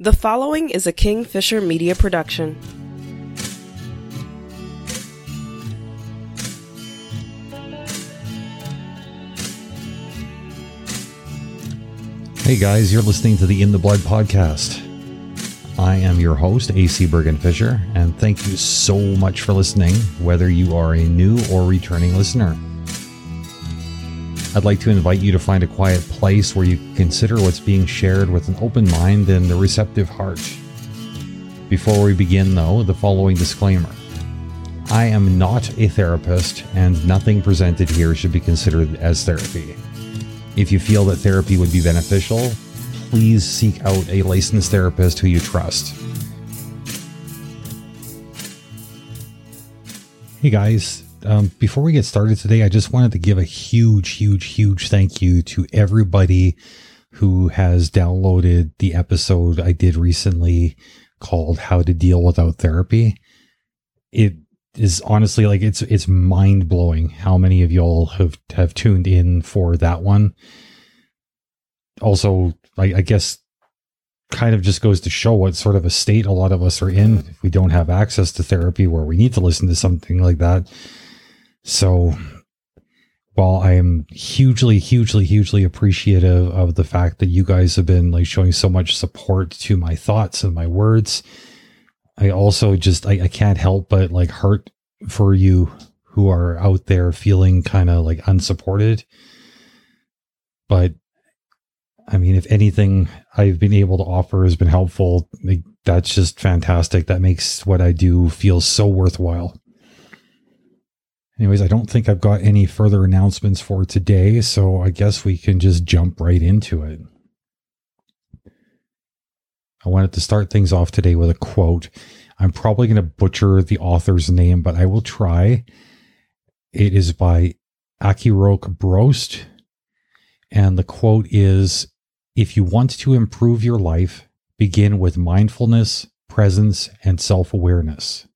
The following is a Kingfisher Media production. Hey guys, you're listening to the In the Blood podcast. I am your host, AC Bergen Fischer, and thank you so much for listening, whether you are a new or returning listener. I'd like to invite you to find a quiet place where you consider what's being shared with an open mind and a receptive heart. Before we begin, though, the following disclaimer I am not a therapist, and nothing presented here should be considered as therapy. If you feel that therapy would be beneficial, please seek out a licensed therapist who you trust. Hey guys, um, before we get started today, I just wanted to give a huge, huge, huge thank you to everybody who has downloaded the episode I did recently called How to Deal Without Therapy. It is honestly like it's it's mind blowing how many of y'all have have tuned in for that one. Also, I, I guess kind of just goes to show what sort of a state a lot of us are in if we don't have access to therapy where we need to listen to something like that. So while I am hugely, hugely, hugely appreciative of the fact that you guys have been like showing so much support to my thoughts and my words, I also just I, I can't help but like hurt for you who are out there feeling kind of like unsupported. But I mean, if anything I've been able to offer has been helpful, like, that's just fantastic. That makes what I do feel so worthwhile. Anyways, I don't think I've got any further announcements for today, so I guess we can just jump right into it. I wanted to start things off today with a quote. I'm probably going to butcher the author's name, but I will try. It is by Akiroq Brost. And the quote is If you want to improve your life, begin with mindfulness, presence, and self awareness.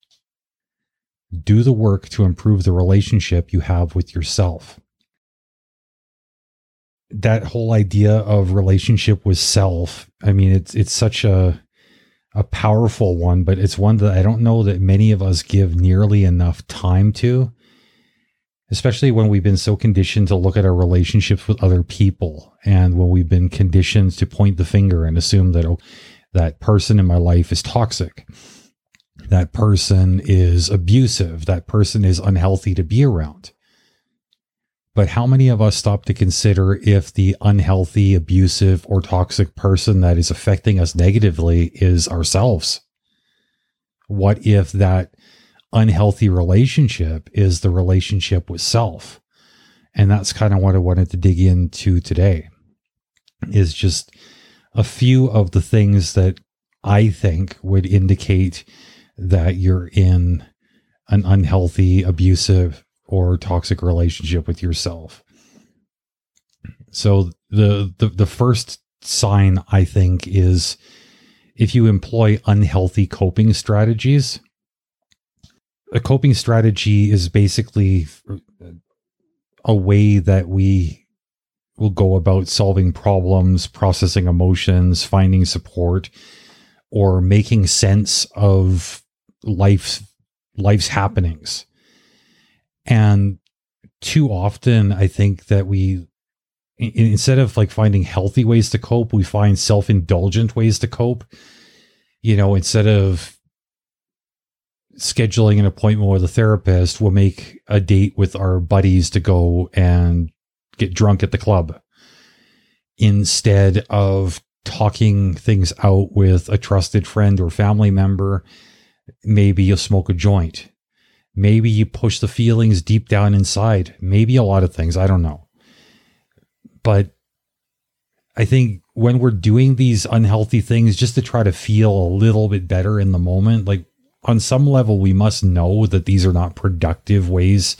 Do the work to improve the relationship you have with yourself. That whole idea of relationship with self, I mean, it's it's such a a powerful one, but it's one that I don't know that many of us give nearly enough time to, especially when we've been so conditioned to look at our relationships with other people and when we've been conditioned to point the finger and assume that oh, that person in my life is toxic that person is abusive, that person is unhealthy to be around. But how many of us stop to consider if the unhealthy, abusive, or toxic person that is affecting us negatively is ourselves? What if that unhealthy relationship is the relationship with self? And that's kind of what I wanted to dig into today is just a few of the things that I think would indicate that you're in an unhealthy, abusive, or toxic relationship with yourself. So the, the the first sign I think is if you employ unhealthy coping strategies. A coping strategy is basically a way that we will go about solving problems, processing emotions, finding support, or making sense of life's life's happenings. And too often I think that we instead of like finding healthy ways to cope, we find self-indulgent ways to cope. You know, instead of scheduling an appointment with a therapist, we'll make a date with our buddies to go and get drunk at the club instead of talking things out with a trusted friend or family member Maybe you smoke a joint. Maybe you push the feelings deep down inside. Maybe a lot of things. I don't know. But I think when we're doing these unhealthy things just to try to feel a little bit better in the moment, like on some level, we must know that these are not productive ways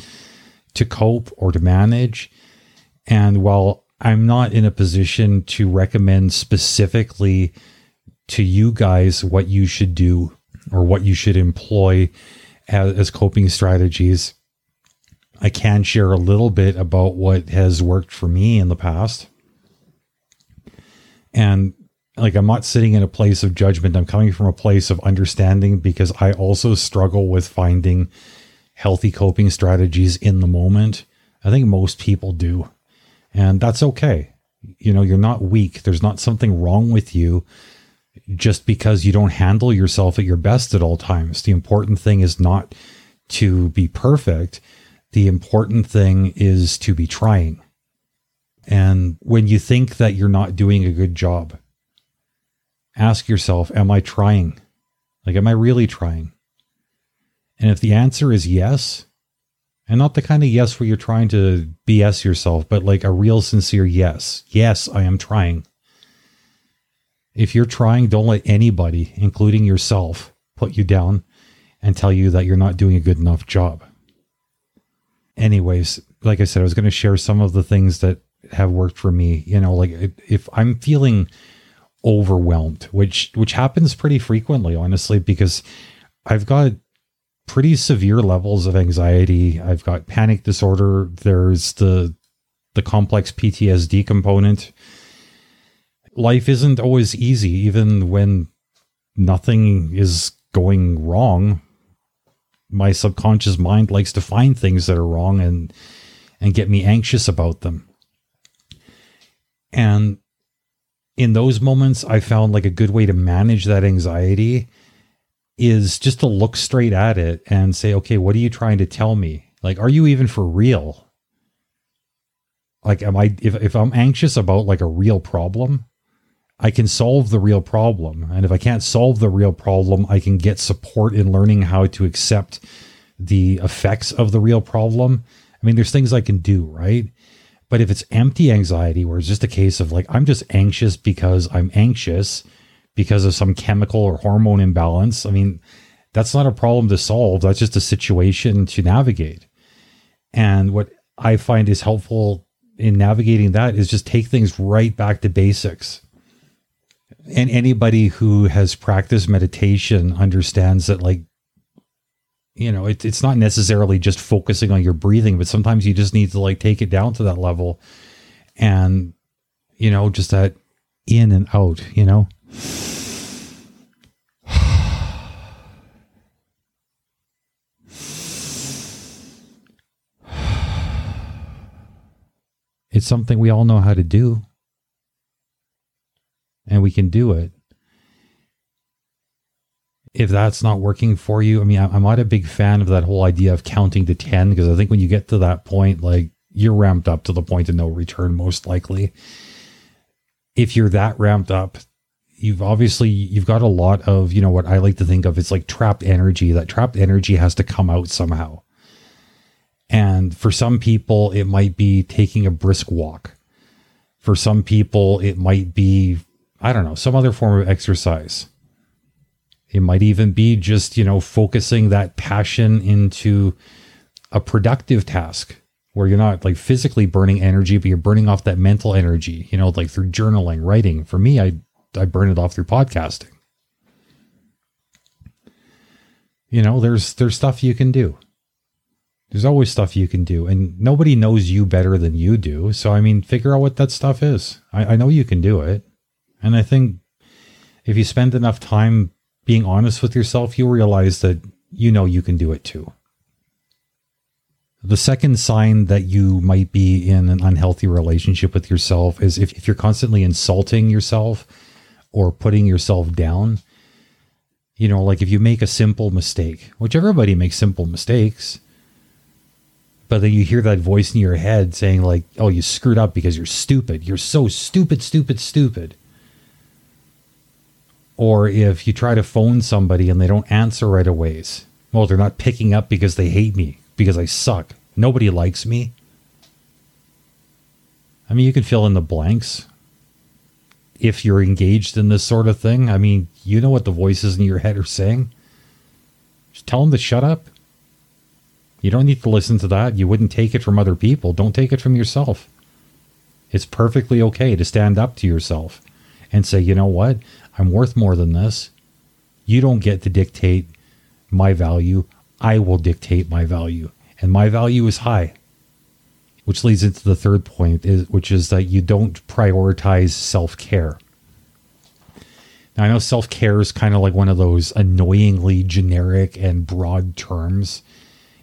to cope or to manage. And while I'm not in a position to recommend specifically to you guys what you should do or what you should employ as, as coping strategies. I can share a little bit about what has worked for me in the past. And like I'm not sitting in a place of judgment. I'm coming from a place of understanding because I also struggle with finding healthy coping strategies in the moment. I think most people do. And that's okay. You know, you're not weak. There's not something wrong with you just because you don't handle yourself at your best at all times. The important thing is not to be perfect. The important thing is to be trying. And when you think that you're not doing a good job, ask yourself, am I trying? Like, am I really trying? And if the answer is yes, and not the kind of yes where you're trying to BS yourself, but like a real sincere yes, yes, I am trying. If you're trying, don't let anybody, including yourself, put you down and tell you that you're not doing a good enough job. Anyways, like I said, I was going to share some of the things that have worked for me. You know, like if I'm feeling overwhelmed, which which happens pretty frequently, honestly, because I've got pretty severe levels of anxiety. I've got panic disorder. There's the the complex PTSD component. Life isn't always easy, even when nothing is going wrong. My subconscious mind likes to find things that are wrong and and get me anxious about them. And in those moments, I found like a good way to manage that anxiety is just to look straight at it and say, okay, what are you trying to tell me? Like, are you even for real? Like, am I, if, if I'm anxious about like a real problem, I can solve the real problem. And if I can't solve the real problem, I can get support in learning how to accept the effects of the real problem. I mean, there's things I can do, right? But if it's empty anxiety, where it's just a case of like, I'm just anxious because I'm anxious because of some chemical or hormone imbalance, I mean, that's not a problem to solve. That's just a situation to navigate. And what I find is helpful in navigating that is just take things right back to basics. And anybody who has practiced meditation understands that, like, you know, it, it's not necessarily just focusing on your breathing, but sometimes you just need to like take it down to that level and, you know, just that in and out, you know? It's something we all know how to do. And we can do it. If that's not working for you, I mean, I'm not a big fan of that whole idea of counting to 10 because I think when you get to that point, like you're ramped up to the point of no return, most likely. If you're that ramped up, you've obviously you've got a lot of you know what i like to think of it's like trapped energy. That trapped energy has to come out somehow. And for some people it might be taking a brisk walk. For some people it might be i don't know some other form of exercise it might even be just, you know, focusing that passion into a productive task where you're not like physically burning energy, but you're burning off that mental energy, you know, like through journaling, writing. For me, I I burn it off through podcasting. You know, there's there's stuff you can do. There's always stuff you can do, and nobody knows you better than you do. So I mean, figure out what that stuff is. I, I know you can do it, and I think if you spend enough time being honest with yourself, you'll realize that you know you can do it too. The second sign that you might be in an unhealthy relationship with yourself is if, if you're constantly insulting yourself or putting yourself down. You know, like if you make a simple mistake, which everybody makes simple mistakes, but then you hear that voice in your head saying, like, oh, you screwed up because you're stupid. You're so stupid, stupid, stupid or if you try to phone somebody and they don't answer right away. Well, they're not picking up because they hate me, because I suck. Nobody likes me. I mean, you can fill in the blanks if you're engaged in this sort of thing. I mean, you know what the voices in your head are saying. Just tell them to shut up. You don't need to listen to that. You wouldn't take it from other people. Don't take it from yourself. It's perfectly okay to stand up to yourself and say, you know what? I'm worth more than this. You don't get to dictate my value. I will dictate my value. And my value is high. Which leads into the third point, is, which is that you don't prioritize self care. Now, I know self care is kind of like one of those annoyingly generic and broad terms,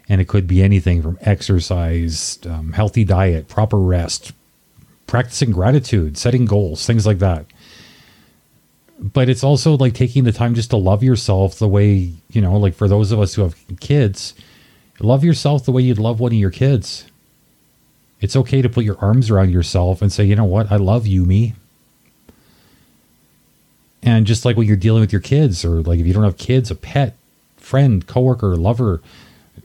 and it could be anything from exercise, um, healthy diet, proper rest, practicing gratitude, setting goals, things like that. But it's also like taking the time just to love yourself the way, you know, like for those of us who have kids, love yourself the way you'd love one of your kids. It's okay to put your arms around yourself and say, you know what, I love you, me. And just like when you're dealing with your kids, or like if you don't have kids, a pet, friend, coworker, lover,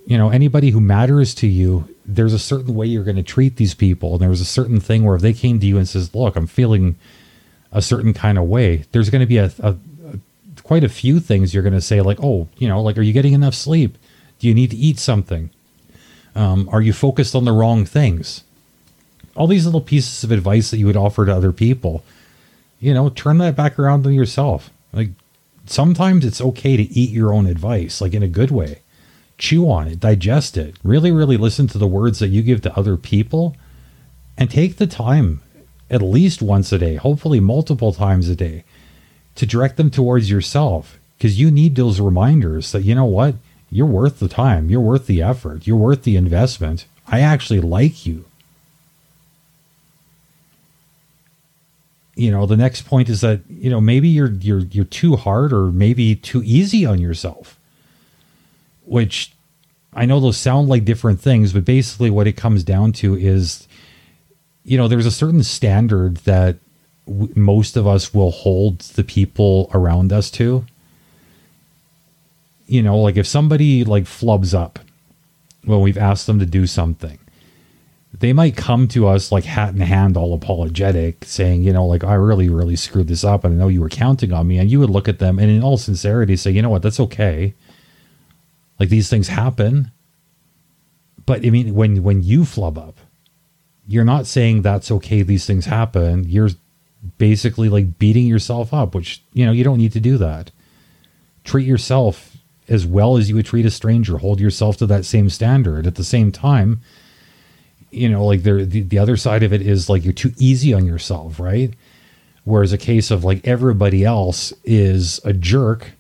you know, anybody who matters to you, there's a certain way you're going to treat these people. And there was a certain thing where if they came to you and says, look, I'm feeling a certain kind of way, there's going to be a, a, a quite a few things you're going to say, like, oh, you know, like, are you getting enough sleep? Do you need to eat something? Um, are you focused on the wrong things? All these little pieces of advice that you would offer to other people, you know, turn that back around on yourself. Like sometimes it's okay to eat your own advice, like in a good way. Chew on it, digest it. Really, really listen to the words that you give to other people and take the time at least once a day, hopefully multiple times a day, to direct them towards yourself because you need those reminders that, you know what, you're worth the time, you're worth the effort, you're worth the investment. I actually like you. You know, the next point is that, you know, maybe you're you're you're too hard or maybe too easy on yourself. Which I know those sound like different things, but basically what it comes down to is you know, there's a certain standard that w- most of us will hold the people around us to you know, like if somebody like flubs up when we've asked them to do something, they might come to us like hat in hand, all apologetic, saying, you know, like, I really, really screwed this up and I know you were counting on me. And you would look at them and in all sincerity say, you know what, that's okay. Like these things happen. But I mean, when when you flub up, you're not saying that's okay, these things happen. You're basically like beating yourself up, which, you know, you don't need to do that. Treat yourself as well as you would treat a stranger. Hold yourself to that same standard. At the same time, you know, like the, the other side of it is like you're too easy on yourself, right? Whereas a case of like everybody else is a jerk,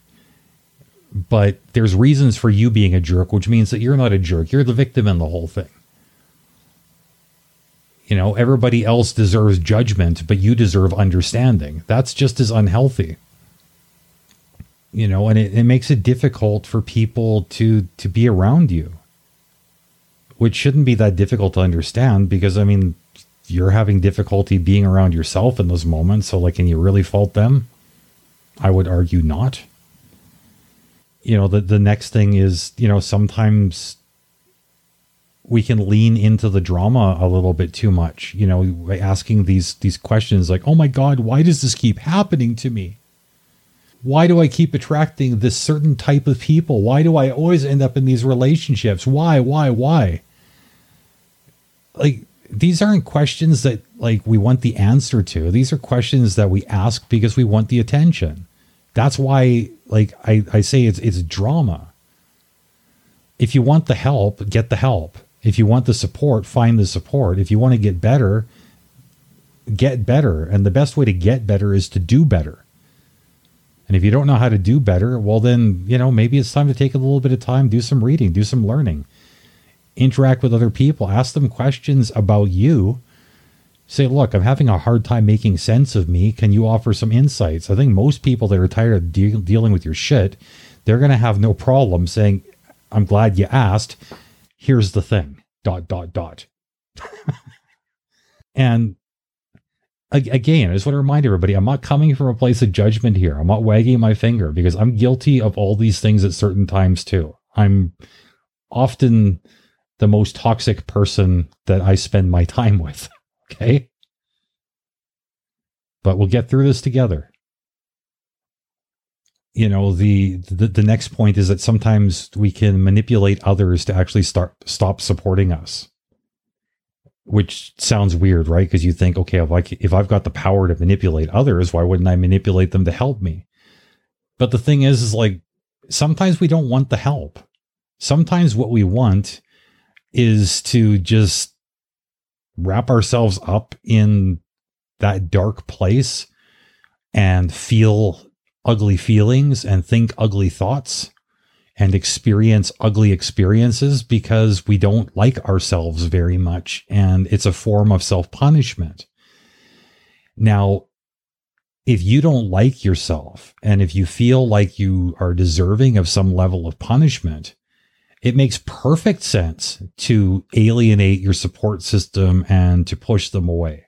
but there's reasons for you being a jerk, which means that you're not a jerk. You're the victim in the whole thing. You know, everybody else deserves judgment, but you deserve understanding. That's just as unhealthy. You know and it, it makes it difficult for people to to be around you which shouldn't be that difficult to understand because i mean you're having difficulty being around yourself in those moments. So like can you really fault them? I would argue not. You know the the next thing is you know sometimes we can lean into the drama a little bit too much you know by asking these these questions like oh my god why does this keep happening to me why do I keep attracting this certain type of people? Why do I always end up in these relationships? Why, why, why? Like, these aren't questions that like we want the answer to. These are questions that we ask because we want the attention. That's why like I, I say it's it's drama. If you want the help, get the help. If you want the support, find the support. If you want to get better, get better. And the best way to get better is to do better. And if you don't know how to do better, well, then, you know, maybe it's time to take a little bit of time, do some reading, do some learning, interact with other people, ask them questions about you. Say, look, I'm having a hard time making sense of me. Can you offer some insights? I think most people that are tired of de- dealing with your shit, they're going to have no problem saying, I'm glad you asked. Here's the thing dot, dot, dot. and again, I just want to remind everybody I'm not coming from a place of judgment here. I'm not wagging my finger because I'm guilty of all these things at certain times too. I'm often the most toxic person that I spend my time with. Okay. But we'll get through this together. You know, the, the the next point is that sometimes we can manipulate others to actually start stop supporting us which sounds weird, right? Because you think, okay, if I if I've got the power to manipulate others, why wouldn't I manipulate them to help me? But the thing is, is like sometimes we don't want the help. Sometimes what we want is to just wrap ourselves up in that dark place and feel ugly feelings and think ugly thoughts and experience ugly experiences because we don't like ourselves very much. And it's a form of self punishment. Now, if you don't like yourself and if you feel like you are deserving of some level of punishment, it makes perfect sense to alienate your support system and to push them away.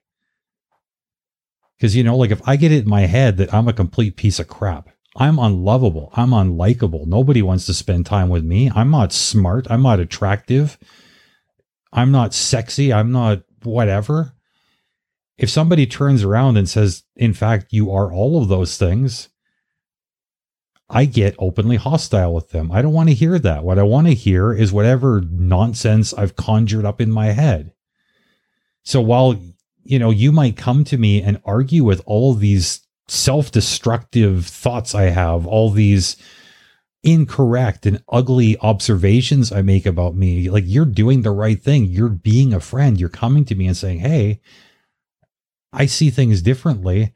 Because, you know, like if I get it in my head that I'm a complete piece of crap, I'm unlovable, I'm unlikable, nobody wants to spend time with me, I'm not smart, I'm not attractive, I'm not sexy, I'm not whatever. If somebody turns around and says, in fact, you are all of those things, I get openly hostile with them. I don't want to hear that. What I want to hear is whatever nonsense I've conjured up in my head. So while, you know, you might come to me and argue with all these self destructive thoughts I have, all these incorrect and ugly observations I make about me, like you're doing the right thing. You're being a friend. You're coming to me and saying, Hey, I see things differently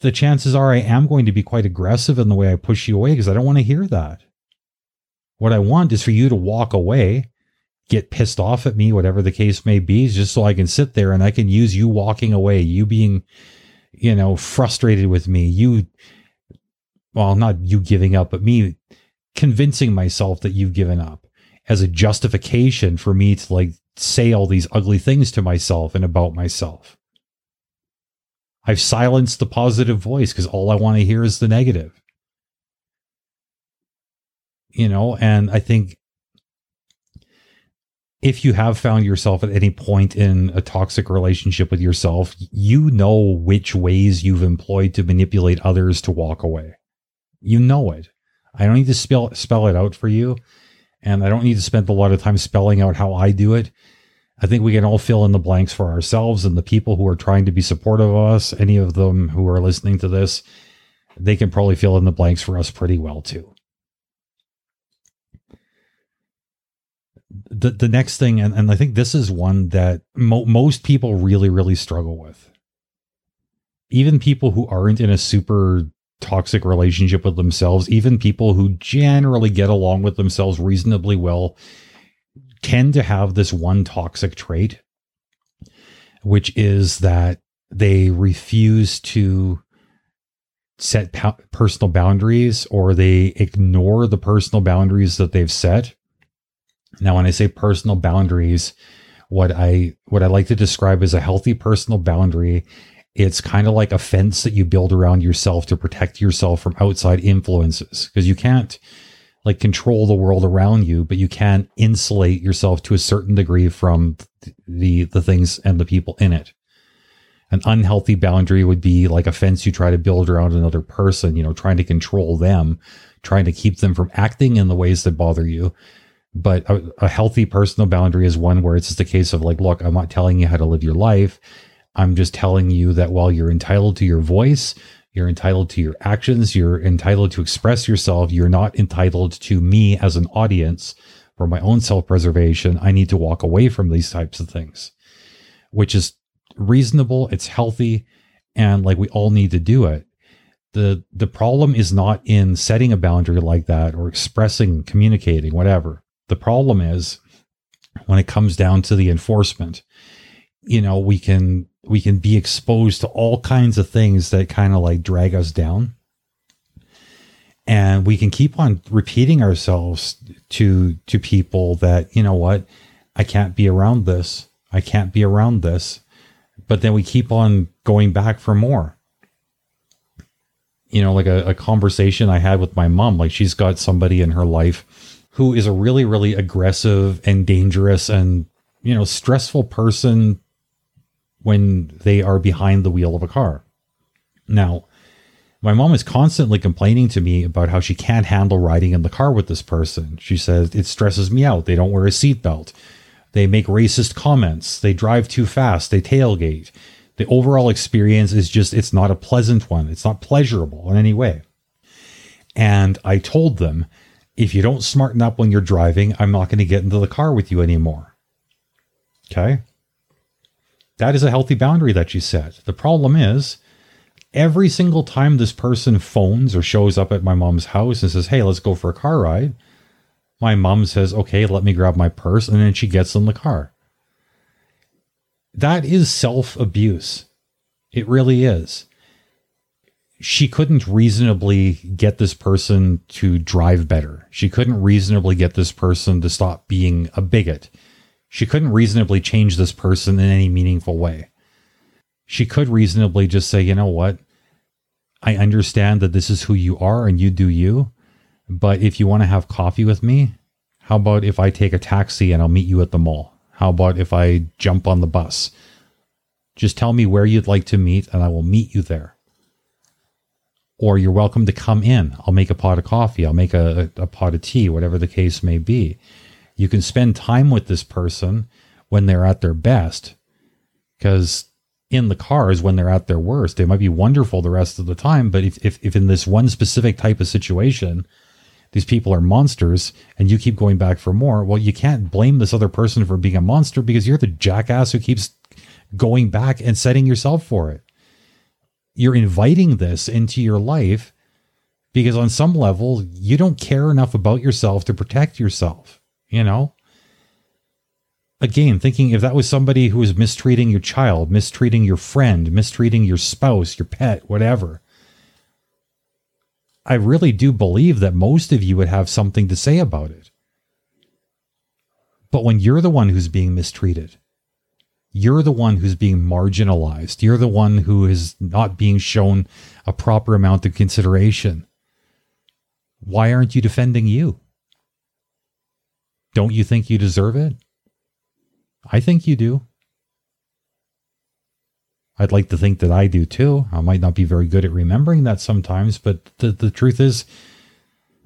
the chances are I am going to be quite aggressive in the way I push you away because I don't want to hear that. What I want is for you to walk away, get pissed off at me, whatever the case may be, just so I can sit there and I can use you walking away, you being, you know, frustrated with me, you, well, not you giving up, but me convincing myself that you've given up as a justification for me to like say all these ugly things to myself and about myself. I've silenced the positive voice because all I want to hear is the negative. You know, and I think if you have found yourself at any point in a toxic relationship with yourself, you know which ways you've employed to manipulate others to walk away. You know it. I don't need to spell spell it out for you, and I don't need to spend a lot of time spelling out how I do it. I think we can all fill in the blanks for ourselves and the people who are trying to be supportive of us. Any of them who are listening to this, they can probably fill in the blanks for us pretty well too. The the next thing, and, and I think this is one that mo- most people really really struggle with. Even people who aren't in a super toxic relationship with themselves, even people who generally get along with themselves reasonably well tend to have this one toxic trait, which is that they refuse to set personal boundaries or they ignore the personal boundaries that they've set. Now, when I say personal boundaries, what I what I like to describe as a healthy personal boundary, it's kind of like a fence that you build around yourself to protect yourself from outside influences because you can't like control the world around you, but you can insulate yourself to a certain degree from the the things and the people in it. An unhealthy boundary would be like a fence you try to build around another person, you know, trying to control them, trying to keep them from acting in the ways that bother you. But a, a healthy personal boundary is one where it's just a case of like, look, I'm not telling you how to live your life. I'm just telling you that while you're entitled to your voice, you're entitled to your actions. You're entitled to express yourself. You're not entitled to me as an audience for my own self preservation. I need to walk away from these types of things, which is reasonable. It's healthy. And like we all need to do it. The, the problem is not in setting a boundary like that or expressing, communicating, whatever. The problem is when it comes down to the enforcement, you know, we can we can be exposed to all kinds of things that kind of like drag us down. And we can keep on repeating ourselves to to people that, you know what, I can't be around this. I can't be around this. But then we keep on going back for more. You know, like a, a conversation I had with my mom, like she's got somebody in her life who is a really, really aggressive and dangerous and, you know, stressful person when they are behind the wheel of a car. Now, my mom is constantly complaining to me about how she can't handle riding in the car with this person. She says it stresses me out. They don't wear a seatbelt. They make racist comments. They drive too fast. They tailgate. The overall experience is just, it's not a pleasant one. It's not pleasurable in any way. And I told them, if you don't smarten up when you're driving, I'm not going to get into the car with you anymore. Okay. That is a healthy boundary that you set. The problem is, every single time this person phones or shows up at my mom's house and says, Hey, let's go for a car ride, my mom says, Okay, let me grab my purse. And then she gets in the car. That is self abuse. It really is. She couldn't reasonably get this person to drive better. She couldn't reasonably get this person to stop being a bigot. She couldn't reasonably change this person in any meaningful way. She could reasonably just say, you know what? I understand that this is who you are and you do you. But if you want to have coffee with me, how about if I take a taxi and I'll meet you at the mall? How about if I jump on the bus? Just tell me where you'd like to meet and I will meet you there. Or you're welcome to come in. I'll make a pot of coffee. I'll make a, a, pot of tea, whatever the case may be. You can spend time with this person when they're at their best because in the cars when they're at their worst. They might be wonderful the rest of the time, but if, if, if in this one specific type of situation, these people are monsters and you keep going back for more, well, you can't blame this other person for being a monster because you're the jackass who keeps going back and setting yourself for it. You're inviting this into your life because on some level, you don't care enough about yourself to protect yourself, you know? again, thinking if that was somebody who was mistreating your child, mistreating your friend, mistreating your spouse, your pet, whatever, I really do believe that most of you would have something to say about it. But when you're the one who's being mistreated, you're the one who's being marginalized, you're the one who is not being shown a proper amount of consideration. Why aren't you defending you? Don't you think you deserve it? I think you do. I'd like to think that I do too. I might not be very good at remembering that sometimes, but the, the truth is,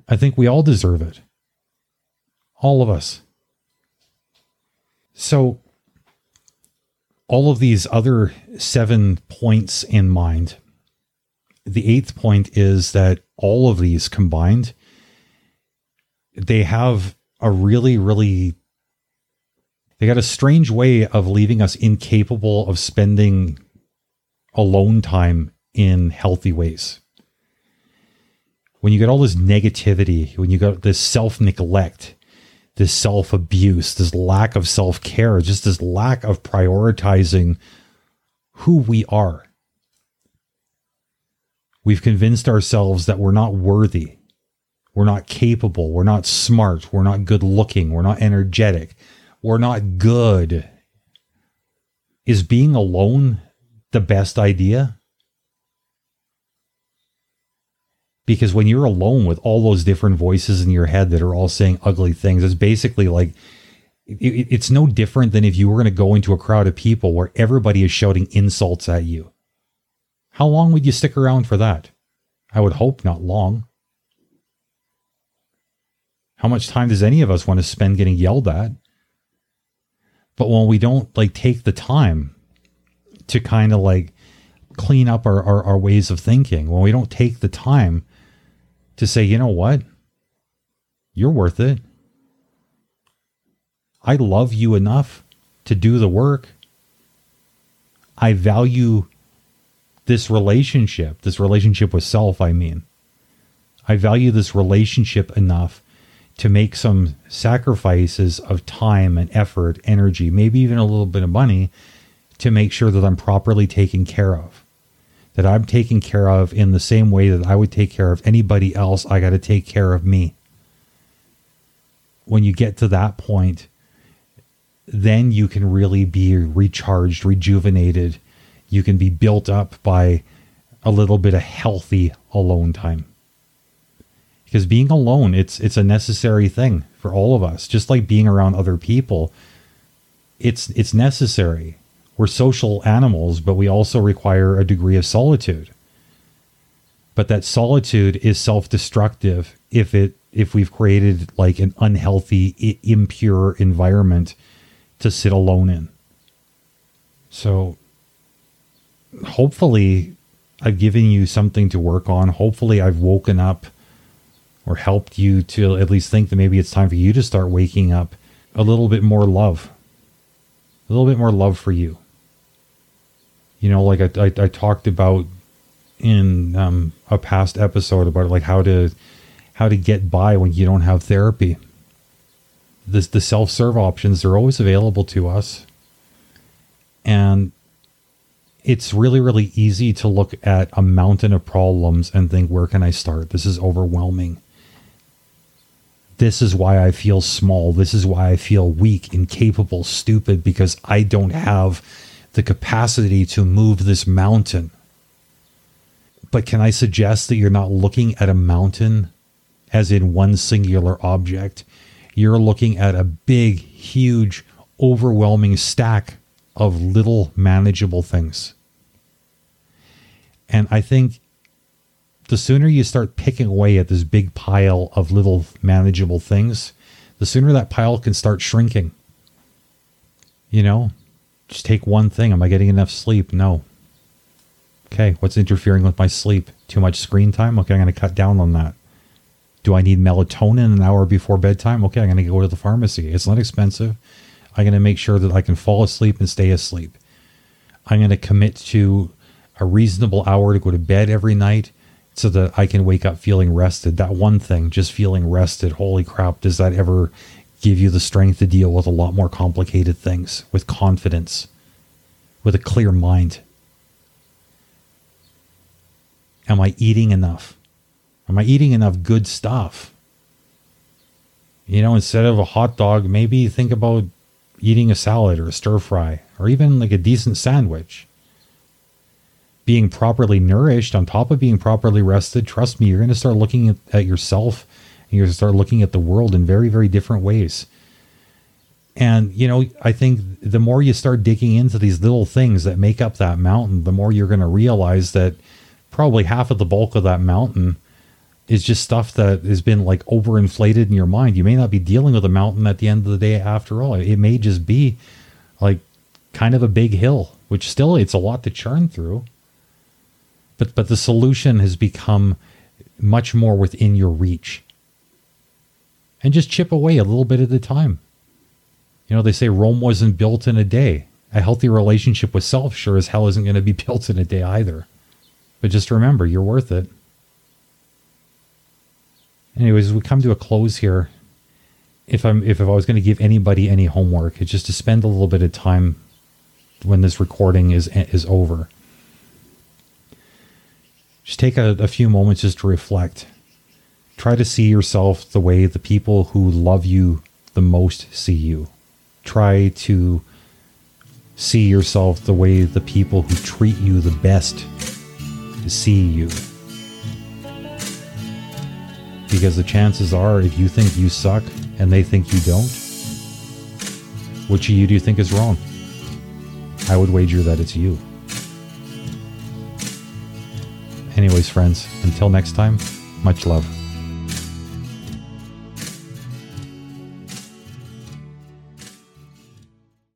I think we all deserve it. All of us. So, all of these other seven points in mind, the eighth point is that all of these combined, they have a really, really they got a strange way of leaving us incapable of spending alone time in healthy ways. When you get all this negativity, when you got this self neglect, this self abuse, this lack of self care, just this lack of prioritizing who we are. We've convinced ourselves that we're not worthy. We're not capable. We're not smart. We're not good looking. We're not energetic we're not good. Is being alone the best idea? Because when you're alone with all those different voices in your head that are all saying ugly things, it's basically like it's no different than if you were going to go into a crowd of people where everybody is shouting insults at you. How long would you stick around for that? I would hope not long. How much time does any of us want to spend getting yelled at? But when we don't like take the time to kind of like clean up our, our, our ways of thinking, when we don't take the time to say, you know what, you're worth it. I love you enough to do the work. I value this relationship, this relationship with self, I mean. I value this relationship enough to make some sacrifices of time and effort, energy, maybe even a little bit of money to make sure that I'm properly taken care of. That I'm taken care of in the same way that I would take care of anybody else. I got to take care of me. When you get to that point, then you can really be recharged, rejuvenated. You can be built up by a little bit of healthy alone time because being alone it's it's a necessary thing for all of us just like being around other people it's it's necessary we're social animals but we also require a degree of solitude. But that solitude is self-destructive if it if we've created like an unhealthy impure environment to sit alone in. So hopefully i've given you something to work on. Hopefully i've woken up or helped you to at least think that maybe it's time for you to start waking up a little bit more love, a little bit more love for you. You know, like I, I, I talked about in um, a past episode about like how to how to get by when you don't have therapy. This the self serve options are always available to us, and it's really really easy to look at a mountain of problems and think where can I start? This is overwhelming. This is why I feel small. This is why I feel weak, incapable, stupid because I don't have the capacity to move this mountain. But can I suggest that you're not looking at a mountain as in one singular object? You're looking at a big, huge, overwhelming stack of little manageable things. And I think the sooner you start picking away at this big pile of little manageable things, the sooner that pile can start shrinking. You know, just take one thing. Am I getting enough sleep? No. Okay, what's interfering with my sleep? Too much screen time? Okay, I'm going to cut down on that. Do I need melatonin an hour before bedtime? Okay, I'm going to go to the pharmacy. It's not expensive. I'm going to make sure that I can fall asleep and stay asleep. I'm going to commit to a reasonable hour to go to bed every night so that I can wake up feeling rested. That one thing, just feeling rested. Holy crap, does that ever give you the strength to deal with a lot more complicated things with confidence, with a clear mind? Am I eating enough? Am I eating enough good stuff? You know, instead of a hot dog, maybe think about eating a salad or a stir fry or even like a decent sandwich. Being properly nourished on top of being properly rested, trust me, you're going to start looking at, at yourself and you're going to start looking at the world in very, very different ways. And, you know, I think the more you start digging into these little things that make up that mountain, the more you're going to realize that probably half of the bulk of that mountain is just stuff that has been like overinflated in your mind. You may not be dealing with a mountain at the end of the day after all. It may just be like kind of a big hill, which still it's a lot to churn through. But but the solution has become much more within your reach. And just chip away a little bit at a time. You know, they say Rome wasn't built in a day. A healthy relationship with self sure as hell isn't going to be built in a day either. But just remember, you're worth it. Anyways, we come to a close here. If I'm if, if I was going to give anybody any homework, it's just to spend a little bit of time when this recording is is over. Just take a, a few moments just to reflect. Try to see yourself the way the people who love you the most see you. Try to see yourself the way the people who treat you the best see you. Because the chances are, if you think you suck and they think you don't, which of you do you think is wrong? I would wager that it's you. Anyways, friends, until next time, much love.